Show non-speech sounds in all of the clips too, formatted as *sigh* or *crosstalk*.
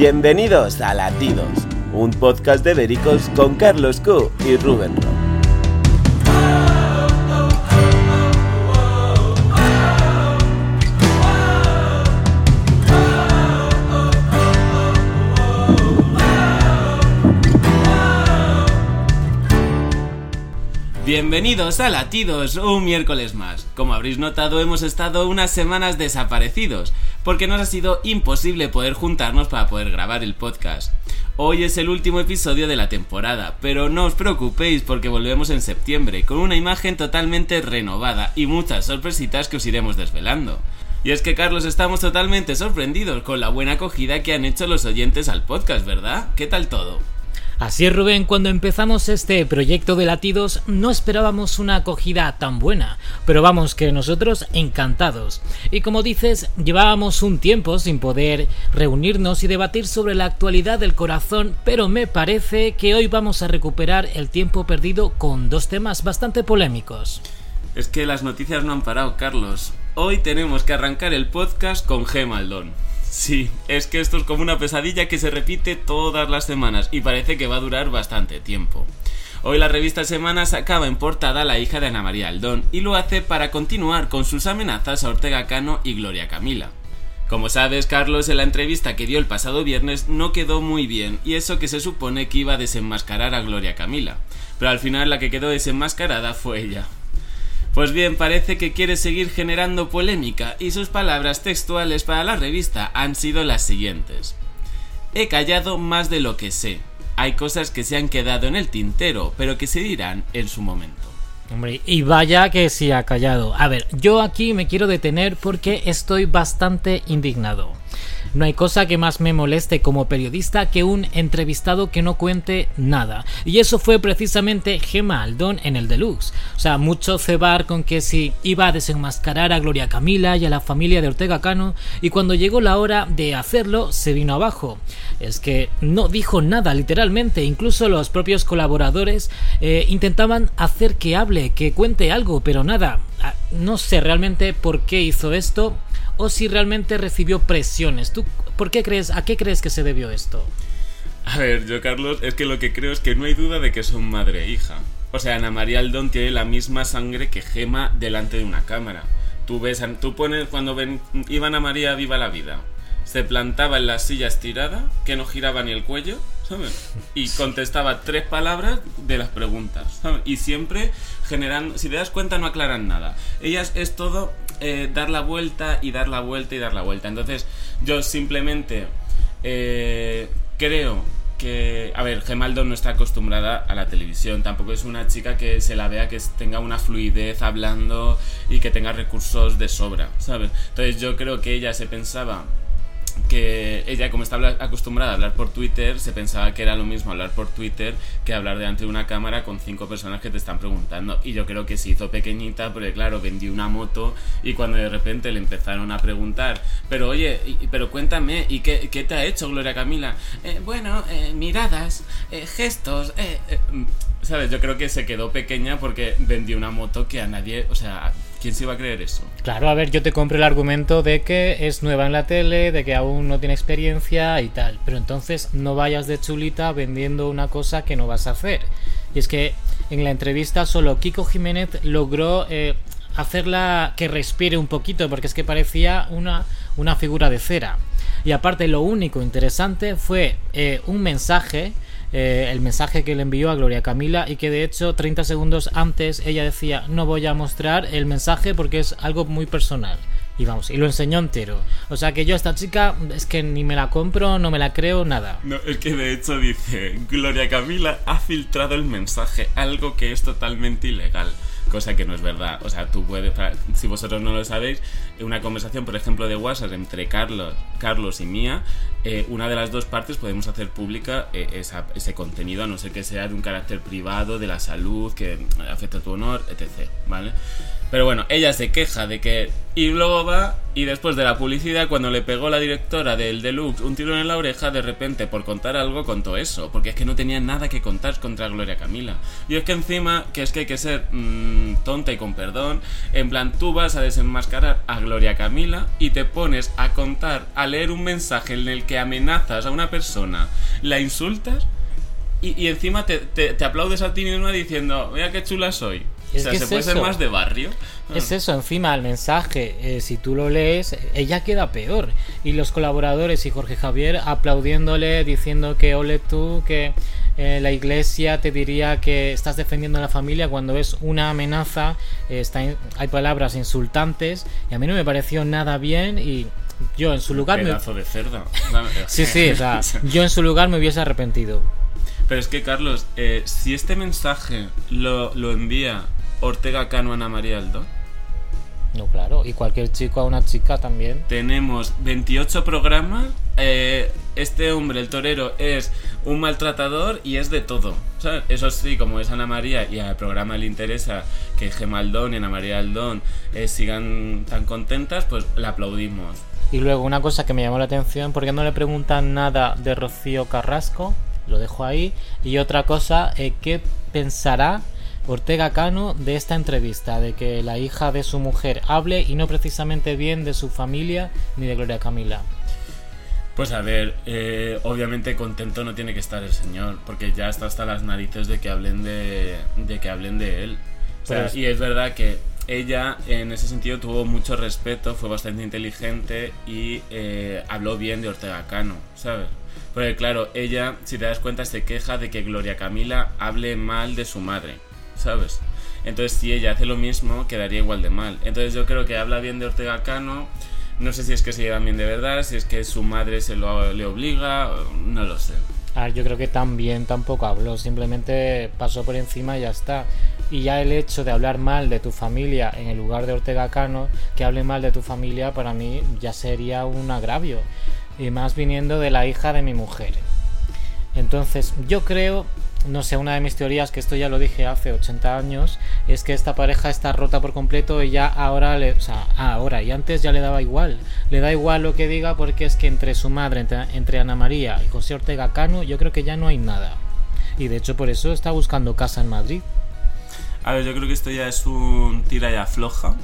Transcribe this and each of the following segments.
Bienvenidos a Latidos, un podcast de Vericos con Carlos Q y Rubén. Bienvenidos a Latidos, un miércoles más. Como habréis notado, hemos estado unas semanas desaparecidos, porque nos ha sido imposible poder juntarnos para poder grabar el podcast. Hoy es el último episodio de la temporada, pero no os preocupéis porque volvemos en septiembre, con una imagen totalmente renovada y muchas sorpresitas que os iremos desvelando. Y es que Carlos estamos totalmente sorprendidos con la buena acogida que han hecho los oyentes al podcast, ¿verdad? ¿Qué tal todo? Así es Rubén, cuando empezamos este proyecto de latidos no esperábamos una acogida tan buena, pero vamos que nosotros encantados. Y como dices, llevábamos un tiempo sin poder reunirnos y debatir sobre la actualidad del corazón, pero me parece que hoy vamos a recuperar el tiempo perdido con dos temas bastante polémicos. Es que las noticias no han parado, Carlos. Hoy tenemos que arrancar el podcast con G. Maldón. Sí, es que esto es como una pesadilla que se repite todas las semanas y parece que va a durar bastante tiempo. Hoy la revista Semana sacaba en portada a la hija de Ana María Aldón y lo hace para continuar con sus amenazas a Ortega Cano y Gloria Camila. Como sabes, Carlos, en la entrevista que dio el pasado viernes no quedó muy bien, y eso que se supone que iba a desenmascarar a Gloria Camila. Pero al final la que quedó desenmascarada fue ella. Pues bien, parece que quiere seguir generando polémica y sus palabras textuales para la revista han sido las siguientes. He callado más de lo que sé. Hay cosas que se han quedado en el tintero, pero que se dirán en su momento. Hombre, y vaya que sí ha callado. A ver, yo aquí me quiero detener porque estoy bastante indignado. No hay cosa que más me moleste como periodista que un entrevistado que no cuente nada. Y eso fue precisamente Gemma Aldón en el Deluxe. O sea, mucho cebar con que si iba a desenmascarar a Gloria Camila y a la familia de Ortega Cano, y cuando llegó la hora de hacerlo, se vino abajo. Es que no dijo nada, literalmente. Incluso los propios colaboradores eh, intentaban hacer que hable, que cuente algo, pero nada. Ah, no sé realmente por qué hizo esto o si realmente recibió presiones. ¿Tú por qué crees, a qué crees que se debió esto? A ver, yo Carlos, es que lo que creo es que no hay duda de que son madre e hija. O sea, Ana María Aldón tiene la misma sangre que Gema delante de una cámara. Tú ves, tú pones cuando ven iban a María viva la vida. Se plantaba en la silla estirada, que no giraba ni el cuello, ¿sabes? Y contestaba tres palabras de las preguntas, ¿sabes? Y siempre generando, si te das cuenta no aclaran nada. Ellas es todo eh, dar la vuelta y dar la vuelta y dar la vuelta. Entonces yo simplemente eh, creo que, a ver, Gemaldo no está acostumbrada a la televisión, tampoco es una chica que se la vea que tenga una fluidez hablando y que tenga recursos de sobra, ¿sabes? Entonces yo creo que ella se pensaba que ella como está acostumbrada a hablar por Twitter se pensaba que era lo mismo hablar por Twitter que hablar delante de una cámara con cinco personas que te están preguntando. Y yo creo que se hizo pequeñita porque claro vendió una moto y cuando de repente le empezaron a preguntar pero oye pero cuéntame y qué, qué, te ha hecho Gloria Camila eh, bueno eh, miradas eh, gestos eh, eh, sabes yo creo que se quedó pequeña porque vendió una moto que a nadie o sea ¿Quién se iba a creer eso? Claro, a ver, yo te compro el argumento de que es nueva en la tele, de que aún no tiene experiencia y tal. Pero entonces no vayas de chulita vendiendo una cosa que no vas a hacer. Y es que en la entrevista solo Kiko Jiménez logró eh, hacerla que respire un poquito, porque es que parecía una, una figura de cera. Y aparte lo único interesante fue eh, un mensaje eh, el mensaje que le envió a Gloria Camila y que de hecho 30 segundos antes ella decía no voy a mostrar el mensaje porque es algo muy personal. Y vamos, y lo enseñó entero. O sea que yo a esta chica es que ni me la compro, no me la creo, nada. No, es que de hecho dice, Gloria Camila ha filtrado el mensaje, algo que es totalmente ilegal cosa que no es verdad. O sea, tú puedes, si vosotros no lo sabéis, una conversación, por ejemplo, de WhatsApp entre Carlos, Carlos y mía, eh, una de las dos partes podemos hacer pública eh, esa, ese contenido, a no ser que sea de un carácter privado, de la salud, que afecta a tu honor, etc. ¿Vale? Pero bueno, ella se queja de que... Y luego va y después de la publicidad, cuando le pegó la directora del Deluxe un tiro en la oreja, de repente, por contar algo, contó eso. Porque es que no tenía nada que contar contra Gloria Camila. Y es que encima, que es que hay que ser mmm, tonta y con perdón, en plan, tú vas a desenmascarar a Gloria Camila y te pones a contar, a leer un mensaje en el que amenazas a una persona, la insultas y, y encima te, te, te aplaudes a ti misma diciendo, mira qué chula soy. Es o sea, ¿se puede ser eso. más de barrio? Es eso, encima el mensaje, eh, si tú lo lees, ella queda peor. Y los colaboradores y Jorge Javier aplaudiéndole, diciendo que ole tú, que eh, la iglesia te diría que estás defendiendo a la familia cuando es una amenaza, eh, está in- hay palabras insultantes, y a mí no me pareció nada bien y yo en su lugar me... Pedazo de cerda. *laughs* Sí, sí, o sea, *laughs* yo en su lugar me hubiese arrepentido. Pero es que, Carlos, eh, si este mensaje lo, lo envía Ortega Cano a Ana María Aldo, No, claro, y cualquier chico a una chica también. tenemos 28 programas. eh, este hombre, el torero, es un maltratador y es de todo. ¿sabes? Eso sí, como es Ana María y al programa le interesa que Gemma Aldón y Ana María Aldón eh, sigan tan contentas, pues le aplaudimos. Y luego una cosa que me llamó la atención, ¿por qué no le preguntan nada de Rocío Carrasco? Lo dejo ahí. Y otra cosa, eh, ¿qué pensará Ortega Cano de esta entrevista? De que la hija de su mujer hable y no precisamente bien de su familia ni de Gloria Camila. Pues a ver, eh, obviamente contento no tiene que estar el señor, porque ya está hasta las narices de que hablen de, de que hablen de él. O sea, Pero es- Y es verdad que ella en ese sentido tuvo mucho respeto, fue bastante inteligente y eh, habló bien de Ortega Cano, ¿sabes? Porque claro, ella, si te das cuenta, se queja de que Gloria Camila hable mal de su madre, ¿sabes? Entonces si ella hace lo mismo, quedaría igual de mal. Entonces yo creo que habla bien de Ortega Cano, no sé si es que se llevan bien de verdad, si es que su madre se lo le obliga, no lo sé. A ver, yo creo que también tampoco habló, simplemente pasó por encima y ya está. Y ya el hecho de hablar mal de tu familia en el lugar de Ortega Cano, que hable mal de tu familia, para mí ya sería un agravio. Y más viniendo de la hija de mi mujer. Entonces, yo creo, no sé, una de mis teorías, que esto ya lo dije hace 80 años, es que esta pareja está rota por completo y ya ahora, le, o sea, ahora y antes ya le daba igual. Le da igual lo que diga porque es que entre su madre, entre, entre Ana María y José Ortega Cano, yo creo que ya no hay nada. Y de hecho por eso está buscando casa en Madrid. A ver, yo creo que esto ya es un tira y afloja.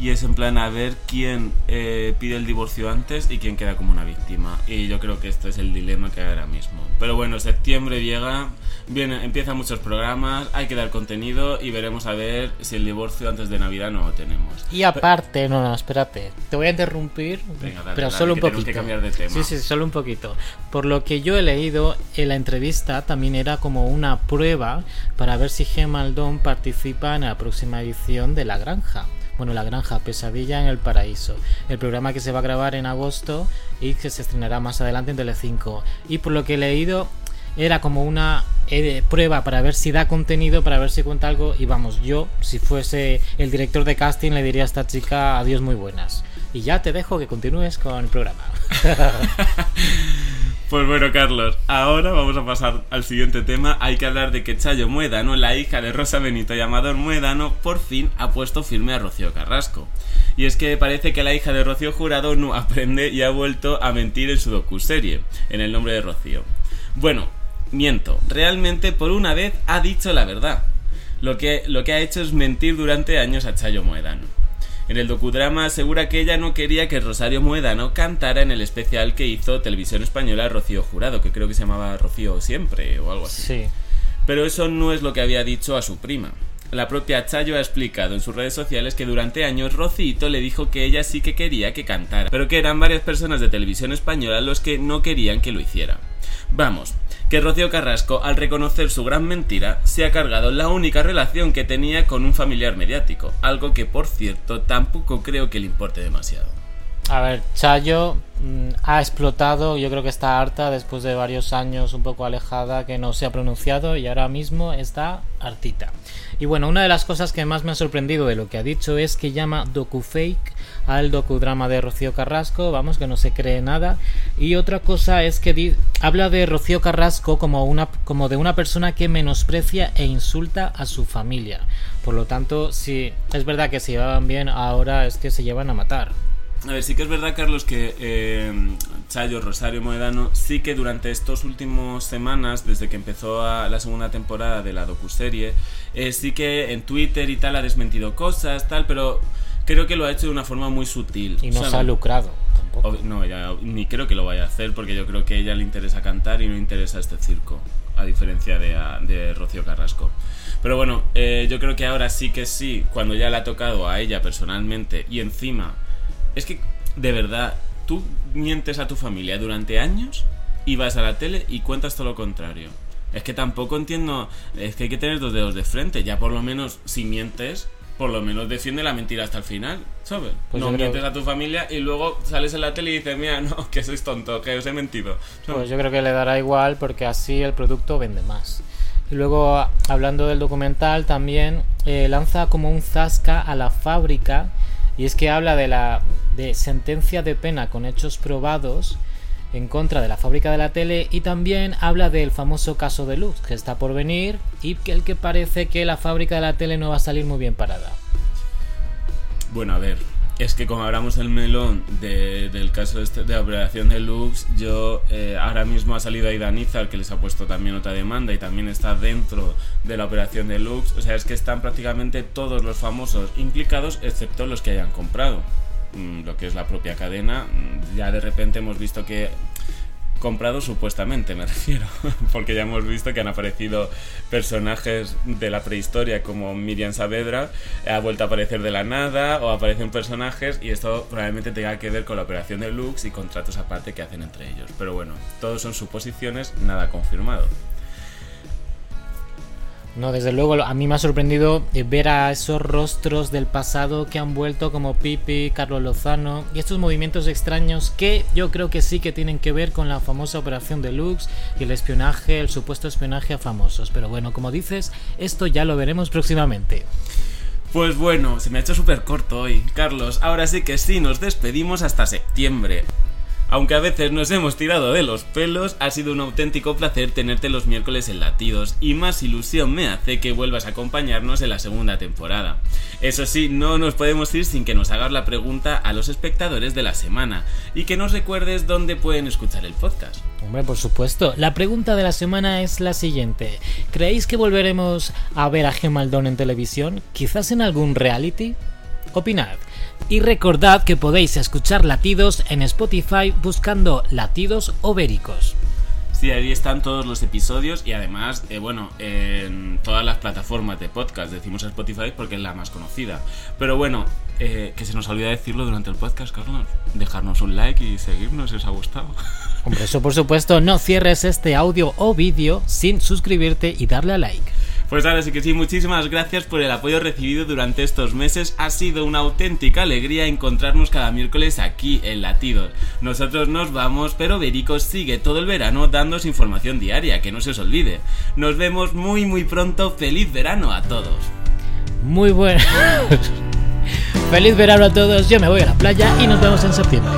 Y es en plan a ver quién eh, pide el divorcio antes y quién queda como una víctima. Y yo creo que esto es el dilema que hay ahora mismo. Pero bueno, septiembre llega, viene, empiezan muchos programas, hay que dar contenido y veremos a ver si el divorcio antes de Navidad no lo tenemos. Y aparte, no, no, espérate, te voy a interrumpir, Venga, dale, pero dale, solo un poquito. que cambiar de tema. Sí, sí, solo un poquito. Por lo que yo he leído, en la entrevista también era como una prueba para ver si Gemma Aldón participa en la próxima edición de La Granja. Bueno, La Granja, Pesadilla en el Paraíso. El programa que se va a grabar en agosto y que se estrenará más adelante en Telecinco. Y por lo que he leído, era como una eh, prueba para ver si da contenido, para ver si cuenta algo. Y vamos, yo, si fuese el director de casting, le diría a esta chica adiós muy buenas. Y ya te dejo que continúes con el programa. *laughs* Pues bueno, Carlos, ahora vamos a pasar al siguiente tema. Hay que hablar de que Chayo Muedano, la hija de Rosa Benito y Amador Muedano, por fin ha puesto firme a Rocío Carrasco. Y es que parece que la hija de Rocío Jurado no *laughs* aprende y ha vuelto a mentir en su docuserie, en el nombre de Rocío. Bueno, miento, realmente por una vez ha dicho la verdad. Lo que, lo que ha hecho es mentir durante años a Chayo Muedano. En el docudrama asegura que ella no quería que Rosario Muedano cantara en el especial que hizo Televisión Española Rocío Jurado, que creo que se llamaba Rocío Siempre o algo así. Sí. Pero eso no es lo que había dicho a su prima. La propia Chayo ha explicado en sus redes sociales que durante años Rocito le dijo que ella sí que quería que cantara, pero que eran varias personas de televisión española los que no querían que lo hiciera. Vamos, que Rocío Carrasco, al reconocer su gran mentira, se ha cargado la única relación que tenía con un familiar mediático, algo que por cierto tampoco creo que le importe demasiado. A ver, Chayo mm, ha explotado, yo creo que está harta después de varios años un poco alejada que no se ha pronunciado y ahora mismo está hartita. Y bueno, una de las cosas que más me ha sorprendido de lo que ha dicho es que llama docufake al docudrama de Rocío Carrasco, vamos, que no se cree nada. Y otra cosa es que habla de Rocío Carrasco como, como de una persona que menosprecia e insulta a su familia. Por lo tanto, si es verdad que se llevaban bien, ahora es que se llevan a matar. A ver, sí que es verdad, Carlos, que eh, Chayo, Rosario Moedano, sí que durante estos últimos semanas, desde que empezó la segunda temporada de la docuserie, eh, sí que en Twitter y tal ha desmentido cosas, tal, pero creo que lo ha hecho de una forma muy sutil. Y no se ha lucrado. Tampoco. No, ya, ni creo que lo vaya a hacer porque yo creo que a ella le interesa cantar y no interesa este circo, a diferencia de, de Rocío Carrasco. Pero bueno, eh, yo creo que ahora sí que sí, cuando ya le ha tocado a ella personalmente y encima es que, de verdad, tú mientes a tu familia durante años y vas a la tele y cuentas todo lo contrario. Es que tampoco entiendo. Es que hay que tener dos dedos de frente. Ya por lo menos, si mientes, por lo menos defiende la mentira hasta el final, ¿sabes? Pues no mientes a tu familia y luego sales en la tele y dices, mira, no, *laughs* que sois tonto, que os he mentido. Pues yo creo que le dará igual porque así el producto vende más. Y luego, hablando del documental, también eh, lanza como un zasca a la fábrica y es que habla de la de sentencia de pena con hechos probados en contra de la fábrica de la tele y también habla del famoso caso de Luz que está por venir y que el que parece que la fábrica de la tele no va a salir muy bien parada. Bueno, a ver, es que como abramos el melón del caso este, de la operación de Lux, yo eh, ahora mismo ha salido Aida que les ha puesto también otra demanda y también está dentro de la operación de Lux. O sea, es que están prácticamente todos los famosos implicados, excepto los que hayan comprado. Mm, lo que es la propia cadena, mm, ya de repente hemos visto que comprado supuestamente, me *laughs* refiero, porque ya hemos visto que han aparecido personajes de la prehistoria como Miriam Saavedra, ha vuelto a aparecer de la nada o aparecen personajes y esto probablemente tenga que ver con la operación de Lux y contratos aparte que hacen entre ellos. Pero bueno, todos son suposiciones, nada confirmado. No, desde luego a mí me ha sorprendido eh, ver a esos rostros del pasado que han vuelto como Pipi, Carlos Lozano y estos movimientos extraños que yo creo que sí que tienen que ver con la famosa operación deluxe y el espionaje, el supuesto espionaje a famosos. Pero bueno, como dices, esto ya lo veremos próximamente. Pues bueno, se me ha hecho súper corto hoy. Carlos, ahora sí que sí, nos despedimos hasta septiembre. Aunque a veces nos hemos tirado de los pelos, ha sido un auténtico placer tenerte los miércoles en Latidos y más ilusión me hace que vuelvas a acompañarnos en la segunda temporada. Eso sí, no nos podemos ir sin que nos hagas la pregunta a los espectadores de la semana y que nos recuerdes dónde pueden escuchar el podcast. Hombre, por supuesto. La pregunta de la semana es la siguiente. ¿Creéis que volveremos a ver a Gemaldón en televisión? ¿Quizás en algún reality? Opinad. Y recordad que podéis escuchar latidos en Spotify buscando latidos obéricos. Sí, ahí están todos los episodios y además, eh, bueno, en todas las plataformas de podcast. Decimos Spotify porque es la más conocida. Pero bueno, eh, que se nos olvida decirlo durante el podcast, Carlos. Dejarnos un like y seguirnos si os ha gustado. Hombre, eso por supuesto, no cierres este audio o vídeo sin suscribirte y darle a like. Pues ahora sí que sí, muchísimas gracias por el apoyo recibido durante estos meses. Ha sido una auténtica alegría encontrarnos cada miércoles aquí en Latidos. Nosotros nos vamos, pero Berico sigue todo el verano dándos información diaria, que no se os olvide. Nos vemos muy muy pronto. Feliz verano a todos. Muy bueno. *laughs* Feliz verano a todos. Yo me voy a la playa y nos vemos en septiembre.